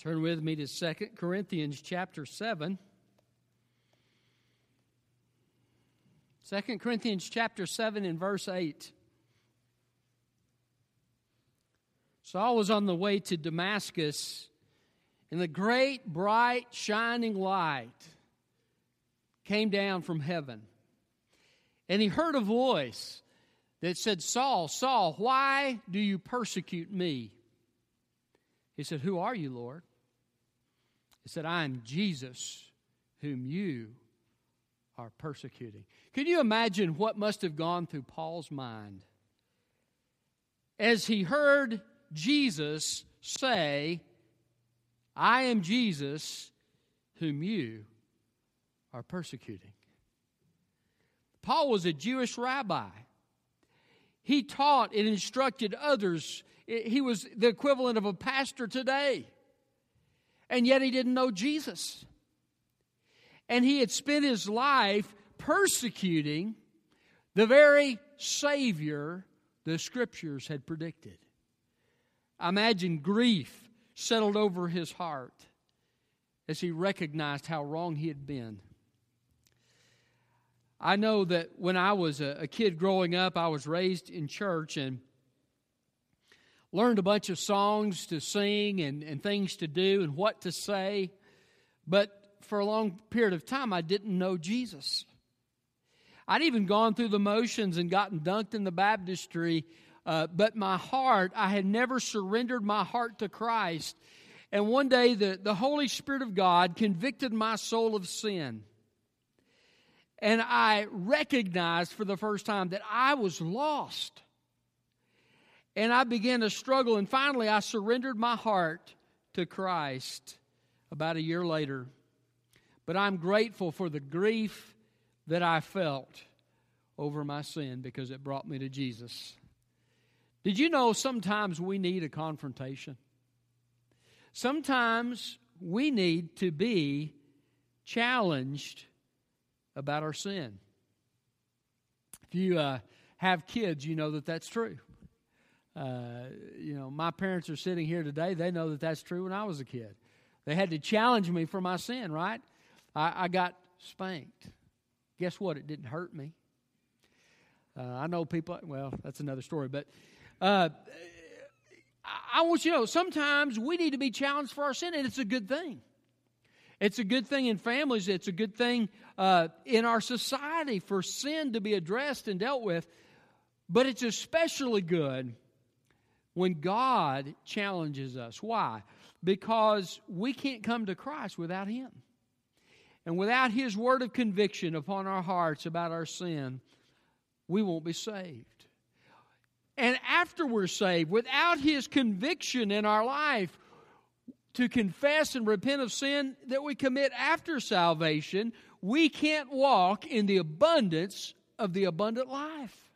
Turn with me to 2 Corinthians chapter 7. 2 Corinthians chapter 7 and verse 8. Saul was on the way to Damascus, and the great, bright, shining light came down from heaven. And he heard a voice that said, Saul, Saul, why do you persecute me? He said, Who are you, Lord? He said, I am Jesus, whom you are persecuting. Can you imagine what must have gone through Paul's mind as he heard Jesus say, I am Jesus, whom you are persecuting? Paul was a Jewish rabbi. He taught and instructed others. He was the equivalent of a pastor today and yet he didn't know Jesus. And he had spent his life persecuting the very Savior the Scriptures had predicted. I imagine grief settled over his heart as he recognized how wrong he had been. I know that when I was a, kid growing up, I was raised in church, and learned a bunch of songs to sing and, and things to do and what to say. But for a long period of time, I didn't know Jesus. I'd even gone through the motions and gotten dunked in the baptistry, uh, but my heart, I had never surrendered my heart to Christ. And one day, the, the Holy Spirit of God convicted my soul of sin. And I recognized for the first time that I was lost. And I began to struggle, and finally I surrendered my heart to Christ about a year later. But I'm grateful for the grief that I felt over my sin because it brought me to Jesus. Did you know sometimes we need a confrontation? Sometimes we need to be challenged about our sin. If you uh, have kids, you know that that's true. Uh, you know, my parents are sitting here today. They know that that's true when I was a kid. They had to challenge me for my sin, right? I, I got spanked. Guess what? It didn't hurt me. Uh, I know people, well, that's another story, but uh, I want you to know sometimes we need to be challenged for our sin, and it's a good thing. It's a good thing in families, it's a good thing uh, in our society for sin to be addressed and dealt with, but it's especially good when God challenges us. Why? Because we can't come to Christ without Him. And without His word of conviction upon our hearts about our sin, we won't be saved. And after we're saved, without His conviction in our life to confess and repent of sin that we commit after salvation, we can't walk in the abundance of the abundant life.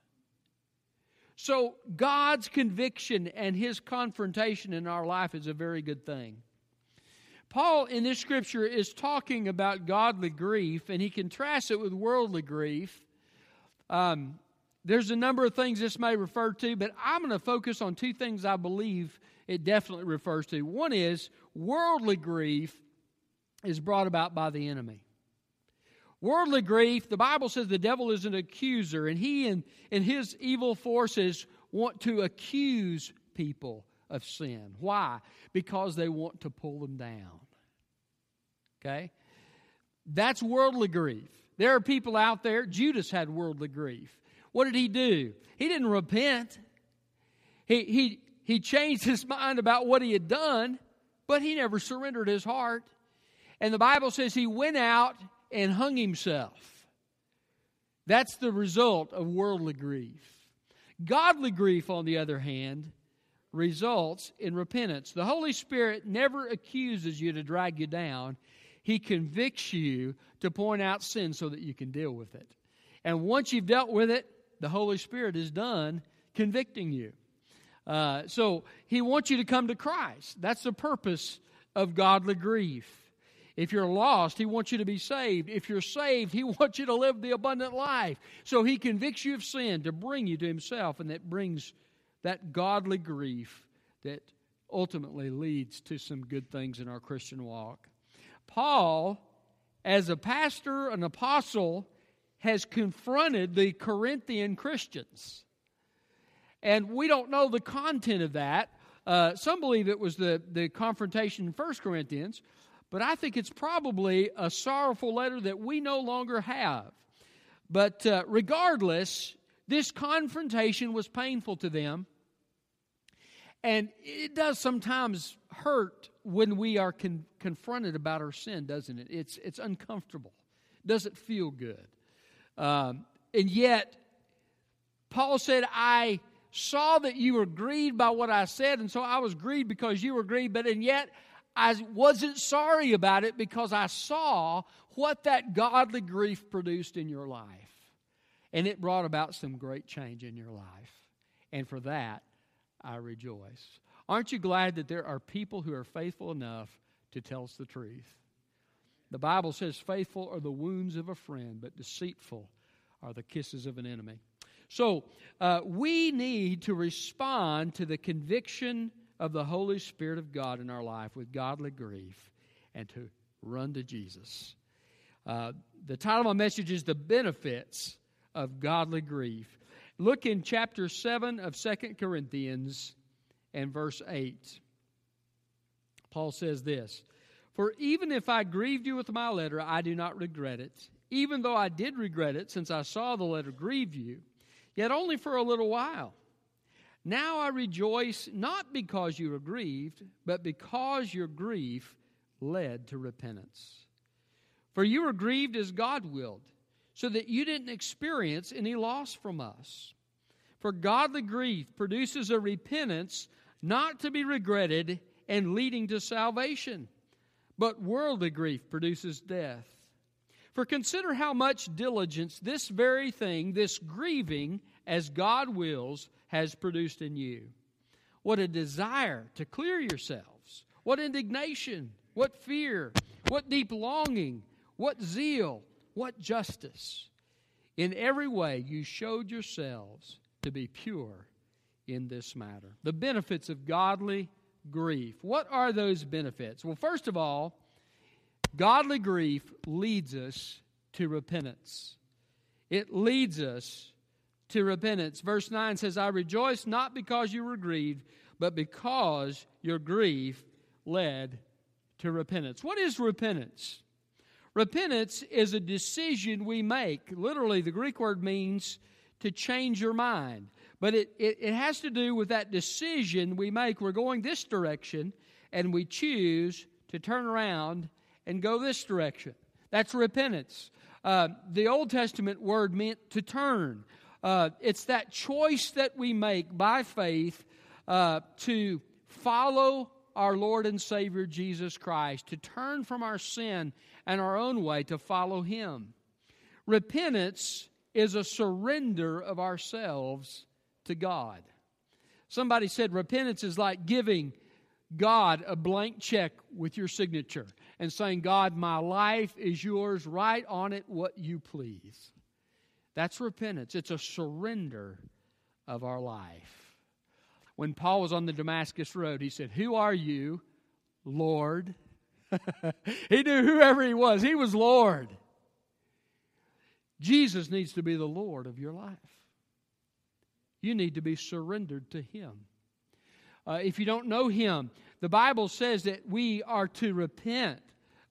So, God's conviction and his confrontation in our life is a very good thing. Paul in this scripture is talking about godly grief, and he contrasts it with worldly grief. Um, there's a number of things this may refer to, but I'm going to focus on two things I believe it definitely refers to. One is worldly grief is brought about by the enemy. Worldly grief, the Bible says the devil is an accuser, and he and, and his evil forces want to accuse people of sin. Why? Because they want to pull them down. Okay? That's worldly grief. There are people out there, Judas had worldly grief. What did he do? He didn't repent. He, he, he changed his mind about what he had done, but he never surrendered his heart. And the Bible says he went out and hung himself. That's the result of worldly grief. Godly grief, on the other hand, results in repentance. The Holy Spirit never accuses you to drag you down, He convicts you to point out sin so that you can deal with it. And once you've dealt with it, the Holy Spirit is done convicting you. Uh, so He wants you to come to Christ. That's the purpose of godly grief. If you're lost, He wants you to be saved. If you're saved, He wants you to live the abundant life. So He convicts you of sin to bring you to Himself, and that brings that godly grief that ultimately leads to some good things in our Christian walk. Paul, as a pastor, an apostle, has confronted the Corinthian Christians. And we don't know the content of that. Uh, some believe it was the, the confrontation in 1 Corinthians, but I think it's probably a sorrowful letter that we no longer have. But uh, regardless, this confrontation was painful to them. And it does sometimes hurt when we are con- confronted about our sin, doesn't it? It's, it's uncomfortable, doesn't feel good. Um, and yet, Paul said, I saw that you were grieved by what I said, and so I was grieved because you were grieved, but and yet I wasn't sorry about it because I saw what that godly grief produced in your life. And it brought about some great change in your life. And for that, I rejoice. Aren't you glad that there are people who are faithful enough to tell us the truth? The Bible says, Faithful are the wounds of a friend, but deceitful are the kisses of an enemy. So, uh, we need to respond to the conviction of the Holy Spirit of God in our life with godly grief and to run to Jesus. Uh, the title of my message is The Benefits of Godly Grief. Look in chapter 7 of Second Corinthians and verse 8. Paul says this For even if I grieved you with my letter, I do not regret it, even though I did regret it, since I saw the letter grieve you yet only for a little while. Now I rejoice not because you were grieved, but because your grief led to repentance. For you were grieved as God willed, so that you didn't experience any loss from us. For godly grief produces a repentance not to be regretted and leading to salvation, but worldly grief produces death. For consider how much diligence this very thing, this grieving as God wills, has produced in you. What a desire to clear yourselves. What indignation. What fear. What deep longing. What zeal. What justice. In every way, you showed yourselves to be pure in this matter. The benefits of godly grief. What are those benefits? Well, first of all, Godly grief leads us to repentance. It leads us to repentance. Verse 9 says, I rejoice not because you were grieved, but because your grief led to repentance. What is repentance? Repentance is a decision we make. Literally, the Greek word means to change your mind. But it, it, it, has to do with that decision we make. We're going this direction, and we choose to turn around and go this direction. That's repentance. Uh, the Old Testament word meant to turn. Uh, it's that choice that we make by faith uh, to follow our Lord and Savior Jesus Christ, to turn from our sin and our own way to follow Him. Repentance is a surrender of ourselves to God. Somebody said repentance is like giving God a blank check with your signature and saying, God, my life is yours, write on it what you please. That's repentance. It's a surrender of our life. When Paul was on the Damascus Road, he said, Who are you, Lord? he knew whoever he was, he was Lord. Jesus needs to be the Lord of your life. You need to be surrendered to him. Uh, if you don't know him, the Bible says that we are to repent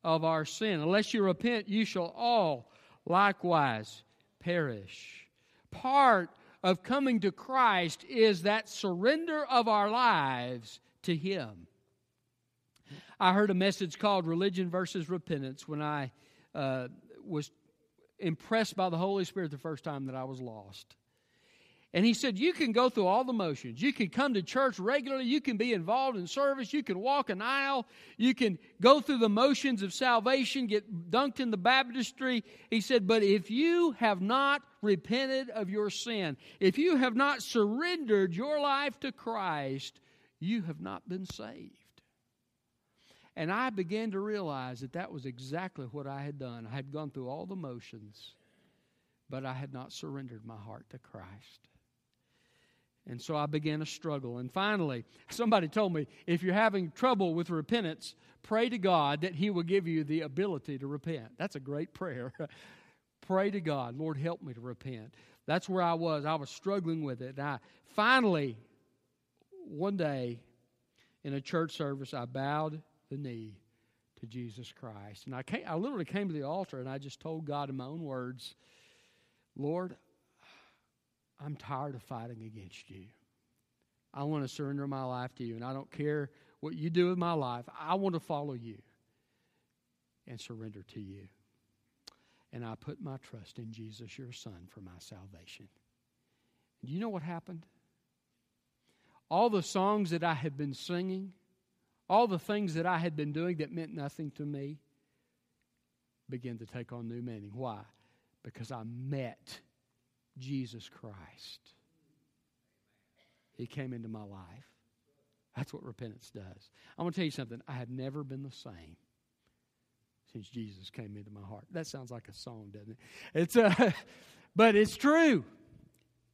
of our sin. Unless you repent, you shall all likewise perish. Part of coming to Christ is that surrender of our lives to Him. I heard a message called Religion versus Repentance when I uh, was impressed by the Holy Spirit the first time that I was lost. And he said, You can go through all the motions. You can come to church regularly. You can be involved in service. You can walk an aisle. You can go through the motions of salvation, get dunked in the baptistry. He said, But if you have not repented of your sin, if you have not surrendered your life to Christ, you have not been saved. And I began to realize that that was exactly what I had done. I had gone through all the motions, but I had not surrendered my heart to Christ. And so I began a struggle. And finally, somebody told me if you're having trouble with repentance, pray to God that He will give you the ability to repent. That's a great prayer. pray to God, Lord, help me to repent. That's where I was. I was struggling with it. And I finally, one day in a church service, I bowed the knee to Jesus Christ. And I, came, I literally came to the altar and I just told God in my own words, Lord, I'm tired of fighting against you. I want to surrender my life to you, and I don't care what you do with my life. I want to follow you and surrender to you. And I put my trust in Jesus, your Son, for my salvation. Do you know what happened? All the songs that I had been singing, all the things that I had been doing that meant nothing to me, began to take on new meaning. Why? Because I met Jesus Christ. He came into my life. That's what repentance does. I'm going to tell you something. I have never been the same since Jesus came into my heart. That sounds like a song, doesn't it? It's uh, a, but it's true.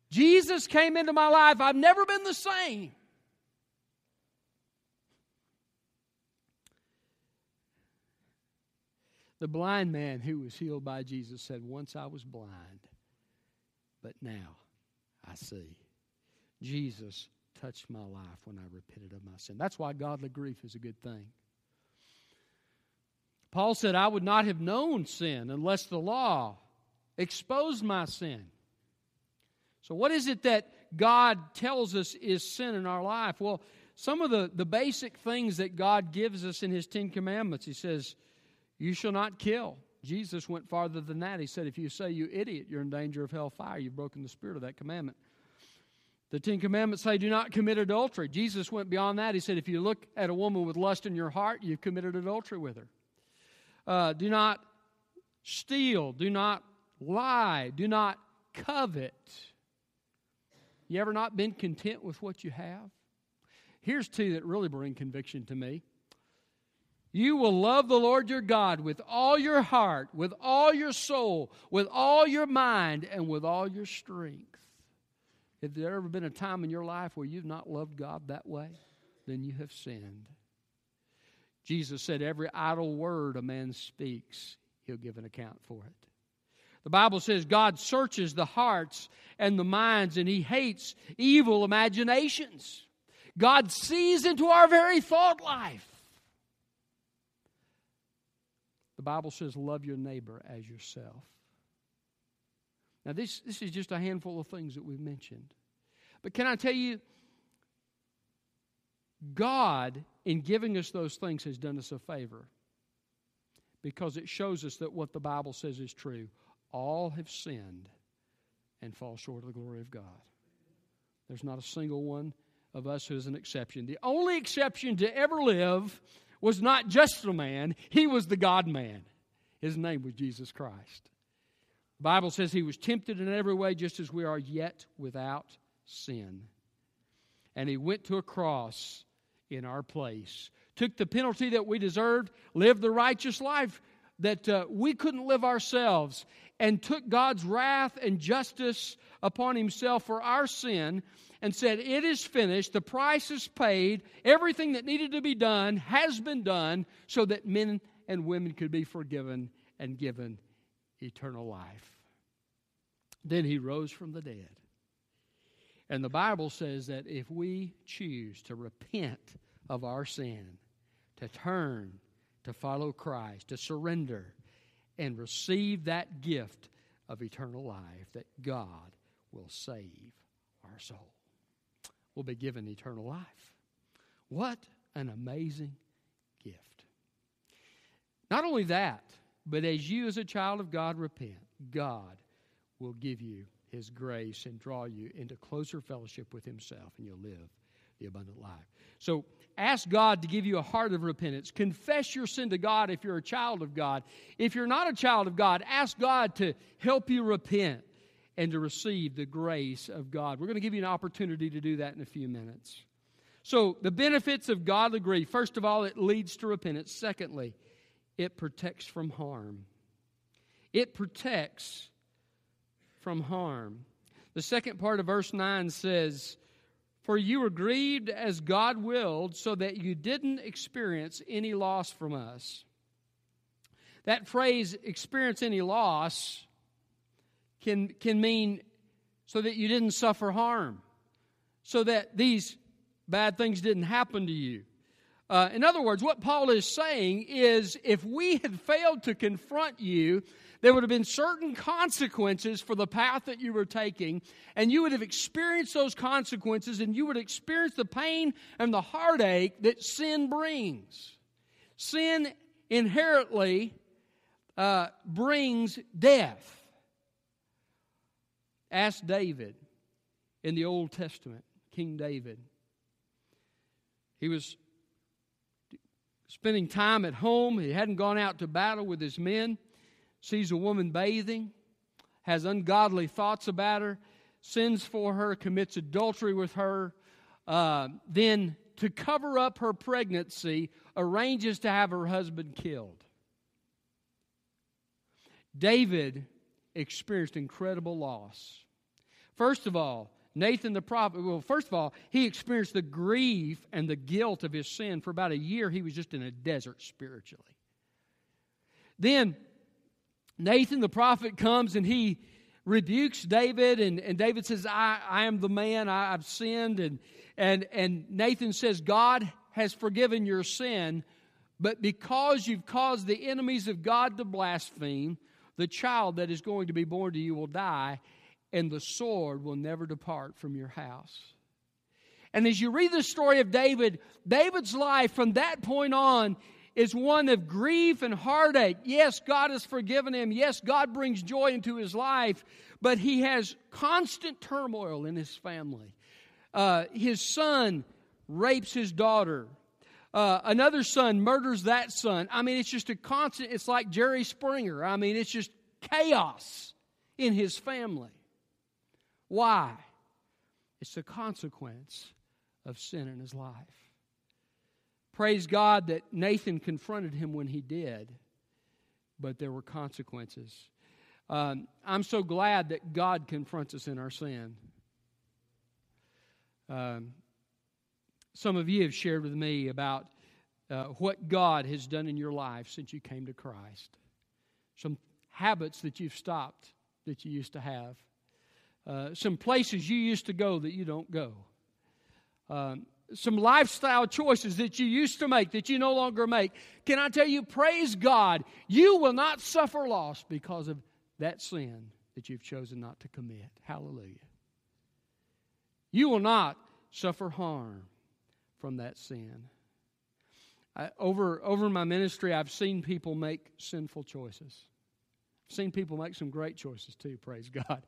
Jesus came into my life. I've never been the same. The blind man who was healed by Jesus said, Once I was blind, but now I see. Jesus touched my life when I repented of my sin. That's why godly grief is a good thing. Paul said, I would not have known sin unless the law exposed my sin. So, what is it that God tells us is sin in our life? Well, some of the, the basic things that God gives us in His Ten Commandments. He says, You shall not kill. Jesus went farther than that. He said, If you say you idiot, you're in danger of hellfire. You've broken the spirit of that commandment. The Ten Commandments say, Do not commit adultery. Jesus went beyond that. He said, If you look at a woman with lust in your heart, you've committed adultery with her. Uh, do not steal. Do not lie. Do not covet. You ever not been content with what you have? Here's two that really bring conviction to me. You will love the Lord your God with all your heart, with all your soul, with all your mind, and with all your strength. If there ever been a time in your life where you've not loved God that way, then you have sinned. Jesus said, Every idle word a man speaks, he'll give an account for it. The Bible says God searches the hearts and the minds, and he hates evil imaginations. God sees into our very thought life. The Bible says, love your neighbor as yourself. Now, this, this is just a handful of things that we've mentioned. But can I tell you, God, in giving us those things, has done us a favor because it shows us that what the Bible says is true. All have sinned and fall short of the glory of God. There's not a single one of us who is an exception. The only exception to ever live was not just a man, he was the God man. His name was Jesus Christ. The Bible says he was tempted in every way just as we are, yet without sin. And he went to a cross in our place, took the penalty that we deserved, lived the righteous life that uh, we couldn't live ourselves, and took God's wrath and justice upon himself for our sin and said, It is finished, the price is paid, everything that needed to be done has been done, so that men and women could be forgiven and given eternal life. Then he rose from the dead. And the Bible says that if we choose to repent of our sin, to turn, to follow Christ, to surrender, and receive that gift of eternal life, that God will save our soul will be given eternal life. What an amazing gift. Not only that, but as you, as a child of God, repent, God will give you His grace and draw you into closer fellowship with Himself, and you'll live the abundant life. So ask God to give you a heart of repentance. Confess your sin to God if you're a child of God. If you're not a child of God, ask God to help you repent and to receive the grace of God. We're going to give you an opportunity to do that in a few minutes. So, the benefits of godly grief first of all, it leads to repentance. Secondly, it protects from harm. It protects from harm. The second part of verse 9 says, For you were grieved as God willed, so that you didn't experience any loss from us. That phrase, experience any loss, can, can mean so that you didn't suffer harm, so that these bad things didn't happen to you. Uh, in other words, what Paul is saying is if we had failed to confront you, there would have been certain consequences for the path that you were taking, and you would have experienced those consequences, and you would experience the pain and the heartache that sin brings. Sin inherently uh, brings death. Ask David in the Old Testament, King David. He was spending time at home. He hadn't gone out to battle with his men. Sees a woman bathing, has ungodly thoughts about her, sins for her, commits adultery with her. Uh, then, to cover up her pregnancy, arranges to have her husband killed. David experienced incredible loss. First of all, Nathan the prophet, well, first of all, he experienced the grief and the guilt of his sin. For about a year, he was just in a desert spiritually. Then Nathan the prophet comes and he rebukes David, and, and David says, I, I am the man, I, I've sinned. And, and, and Nathan says, God has forgiven your sin, but because you've caused the enemies of God to blaspheme, the child that is going to be born to you will die and the sword will never depart from your house. And as you read the story of David, David's life from that point on is one of grief and heartache. Yes, God has forgiven him. Yes, God brings joy into his life, but he has constant turmoil in his family. Uh, his son rapes his daughter. Uh, another son murders that son. I mean, it's just a constant, it's like Jerry Springer. I mean, it's just chaos in his family. Why? It's a consequence of sin in his life. Praise God that Nathan confronted him when he did, but there were consequences. Um, I'm so glad that God confronts us in our sin. Um, some of you have shared with me about uh, what God has done in your life since you came to Christ. Some habits that you've stopped that you used to have uh, some places you used to go that you don't go, um, some lifestyle choices that you used to make that you no longer make. Can I tell you, praise God, you will not suffer loss because of that sin that you've chosen not to commit. Hallelujah. You will not suffer harm from that sin. I, over, over my ministry, I've seen people make sinful choices. I've seen people make some great choices too, praise God.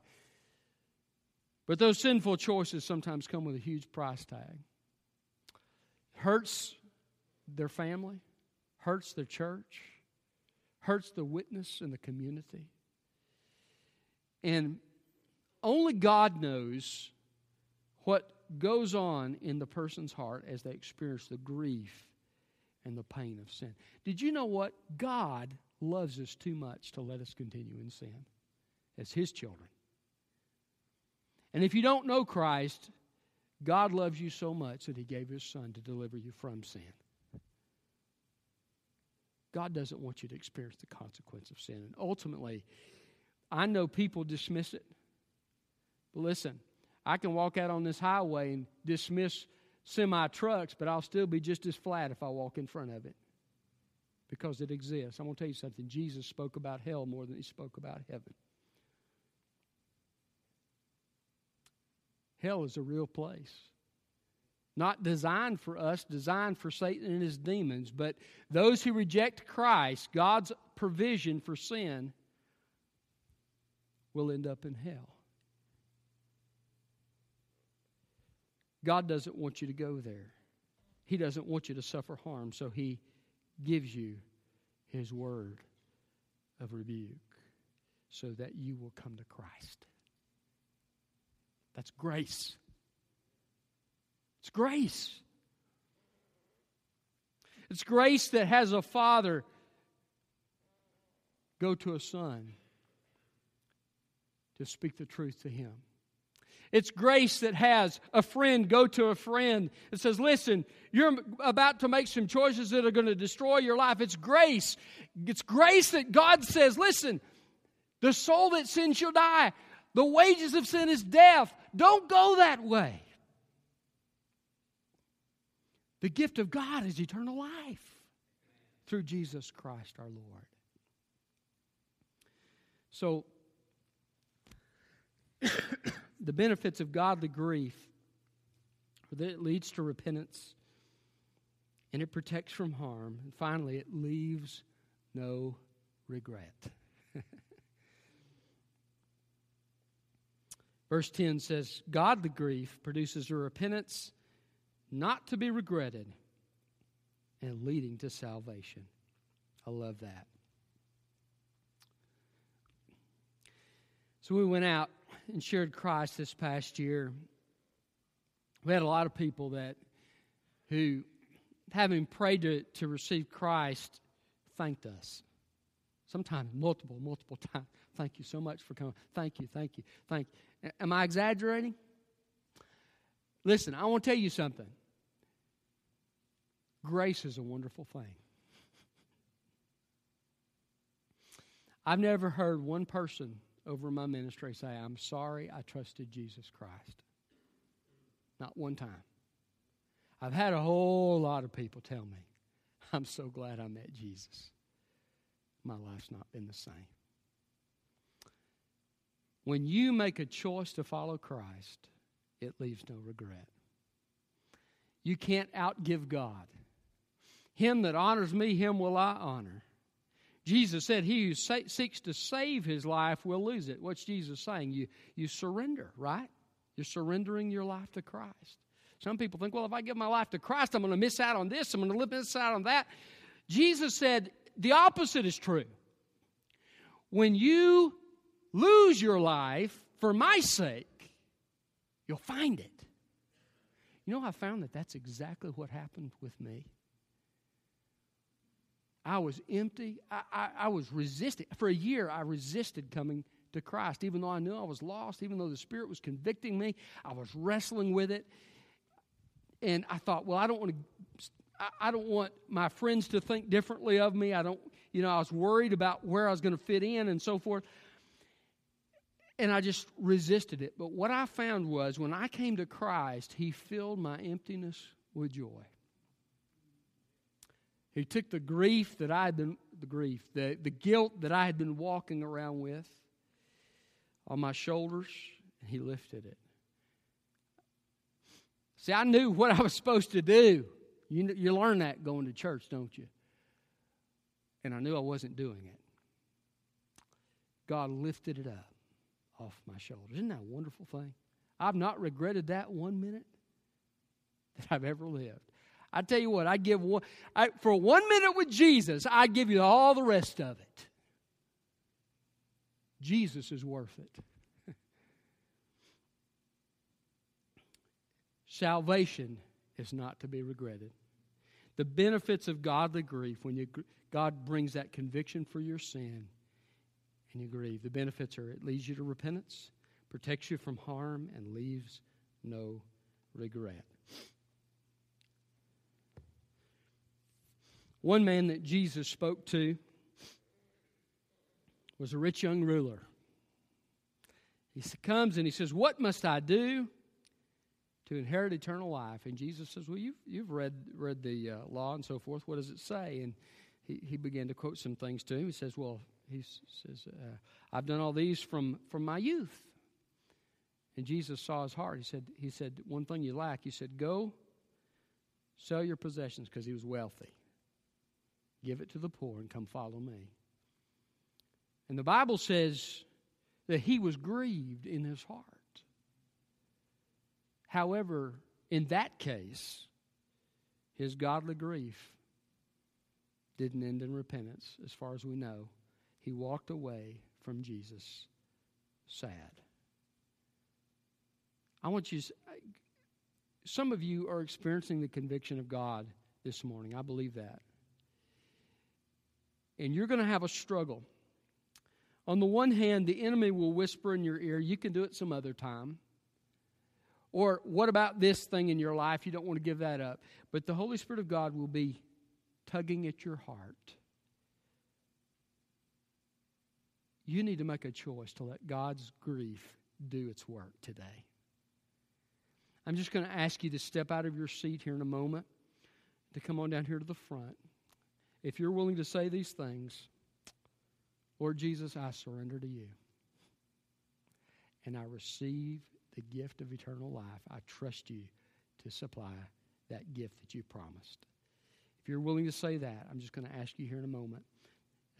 But those sinful choices sometimes come with a huge price tag. Hurts their family, hurts their church, hurts the witness in the community. And only God knows what goes on in the person's heart as they experience the grief and the pain of sin. Did you know what? God loves us too much to let us continue in sin as His children. And if you don't know Christ, God loves you so much that He gave His Son to deliver you from sin. God doesn't want you to experience the consequence of sin. And ultimately, I know people dismiss it. But listen, I can walk out on this highway and dismiss semi trucks, but I'll still be just as flat if I walk in front of it because it exists. I'm going to tell you something. Jesus spoke about hell more than he spoke about heaven. Hell is a real place. Not designed for us, designed for Satan and his demons, but those who reject Christ, God's provision for sin, will end up in hell. God doesn't want you to go there. He doesn't want you to suffer harm, so He gives you His word of rebuke so that you will come to Christ. That's grace. It's grace. It's grace that has a father go to a son to speak the truth to him. It's grace that has a friend go to a friend and says, Listen, you're about to make some choices that are going to destroy your life. It's grace. It's grace that God says, Listen, the soul that sins shall die. The wages of sin is death. Don't go that way. The gift of God is eternal life through Jesus Christ our Lord. So, the benefits of godly grief that it leads to repentance and it protects from harm. And finally, it leaves no regret. Verse 10 says, Godly grief produces a repentance not to be regretted and leading to salvation. I love that. So we went out and shared Christ this past year. We had a lot of people that who, having prayed to, to receive Christ, thanked us. Sometimes multiple, multiple times. Thank you so much for coming. Thank you, thank you, thank you. Am I exaggerating? Listen, I want to tell you something. Grace is a wonderful thing. I've never heard one person over my ministry say, I'm sorry I trusted Jesus Christ. Not one time. I've had a whole lot of people tell me, I'm so glad I met Jesus. My life's not been the same. When you make a choice to follow Christ, it leaves no regret. You can't outgive God. Him that honors me, him will I honor. Jesus said, He who sa- seeks to save his life will lose it. What's Jesus saying? You, you surrender, right? You're surrendering your life to Christ. Some people think, well, if I give my life to Christ, I'm going to miss out on this, I'm going to miss out on that. Jesus said, the opposite is true. When you lose your life for my sake, you'll find it. You know, I found that that's exactly what happened with me. I was empty. I, I, I, was resisting. For a year, I resisted coming to Christ, even though I knew I was lost, even though the Spirit was convicting me. I was wrestling with it. And I thought, well, I don't want to. I, I don't want my friends to think differently of me. I don't, you know, I was worried about where I was going to fit in and so forth. And I just resisted it. But what I found was when I came to Christ, He filled my emptiness with joy. He took the grief that I had been, the grief, the, the guilt that I had been walking around with on my shoulders, and He lifted it. See, I knew what I was supposed to do. You, you learn that going to church, don't you? And I knew I wasn't doing it. God lifted it up off my shoulders. Isn't that a wonderful thing? I've not regretted that one minute that I've ever lived. I tell you what, I give one I, for one minute with Jesus, I give you all the rest of it. Jesus is worth it. Salvation is not to be regretted. The benefits of godly grief when you, God brings that conviction for your sin and you grieve. The benefits are it leads you to repentance, protects you from harm, and leaves no regret. One man that Jesus spoke to was a rich young ruler. He comes and he says, What must I do to inherit eternal life? And Jesus says, Well, you've, you've read, read the uh, law and so forth. What does it say? And he, he began to quote some things to him. He says, Well, he says, uh, I've done all these from, from my youth. And Jesus saw his heart. He said, he said, One thing you lack. He said, Go sell your possessions because he was wealthy. Give it to the poor and come follow me. And the Bible says that he was grieved in his heart. However, in that case, his godly grief didn't end in repentance, as far as we know. He walked away from Jesus sad. I want you, some of you are experiencing the conviction of God this morning. I believe that and you're going to have a struggle. On the one hand, the enemy will whisper in your ear, you can do it some other time. Or what about this thing in your life? You don't want to give that up. But the Holy Spirit of God will be tugging at your heart. You need to make a choice to let God's grief do its work today. I'm just going to ask you to step out of your seat here in a moment, to come on down here to the front. If you're willing to say these things, Lord Jesus, I surrender to you. And I receive the gift of eternal life. I trust you to supply that gift that you promised. If you're willing to say that, I'm just going to ask you here in a moment,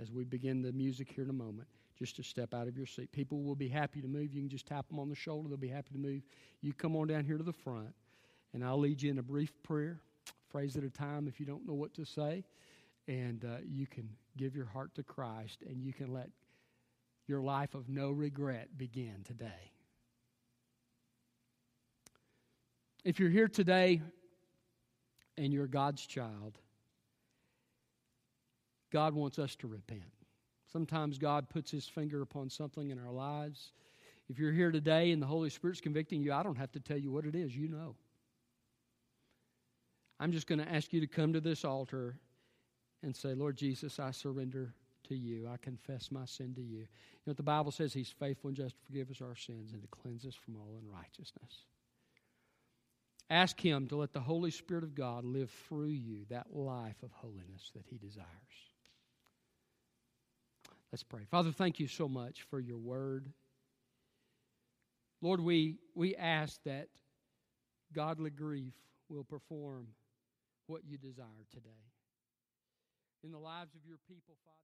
as we begin the music here in a moment, just to step out of your seat. People will be happy to move. You can just tap them on the shoulder, they'll be happy to move. You come on down here to the front, and I'll lead you in a brief prayer, phrase at a time if you don't know what to say. And uh, you can give your heart to Christ, and you can let your life of no regret begin today. If you're here today and you're God's child, God wants us to repent. Sometimes God puts his finger upon something in our lives. If you're here today and the Holy Spirit's convicting you, I don't have to tell you what it is. You know. I'm just going to ask you to come to this altar and say, Lord Jesus, I surrender to you. I confess my sin to you. You know what the Bible says? He's faithful and just to forgive us our sins and to cleanse us from all unrighteousness. Ask Him to let the Holy Spirit of God live through you that life of holiness that He desires. Let's pray. Father, thank you so much for your word. Lord, we, we ask that godly grief will perform what you desire today. In the lives of your people, Father.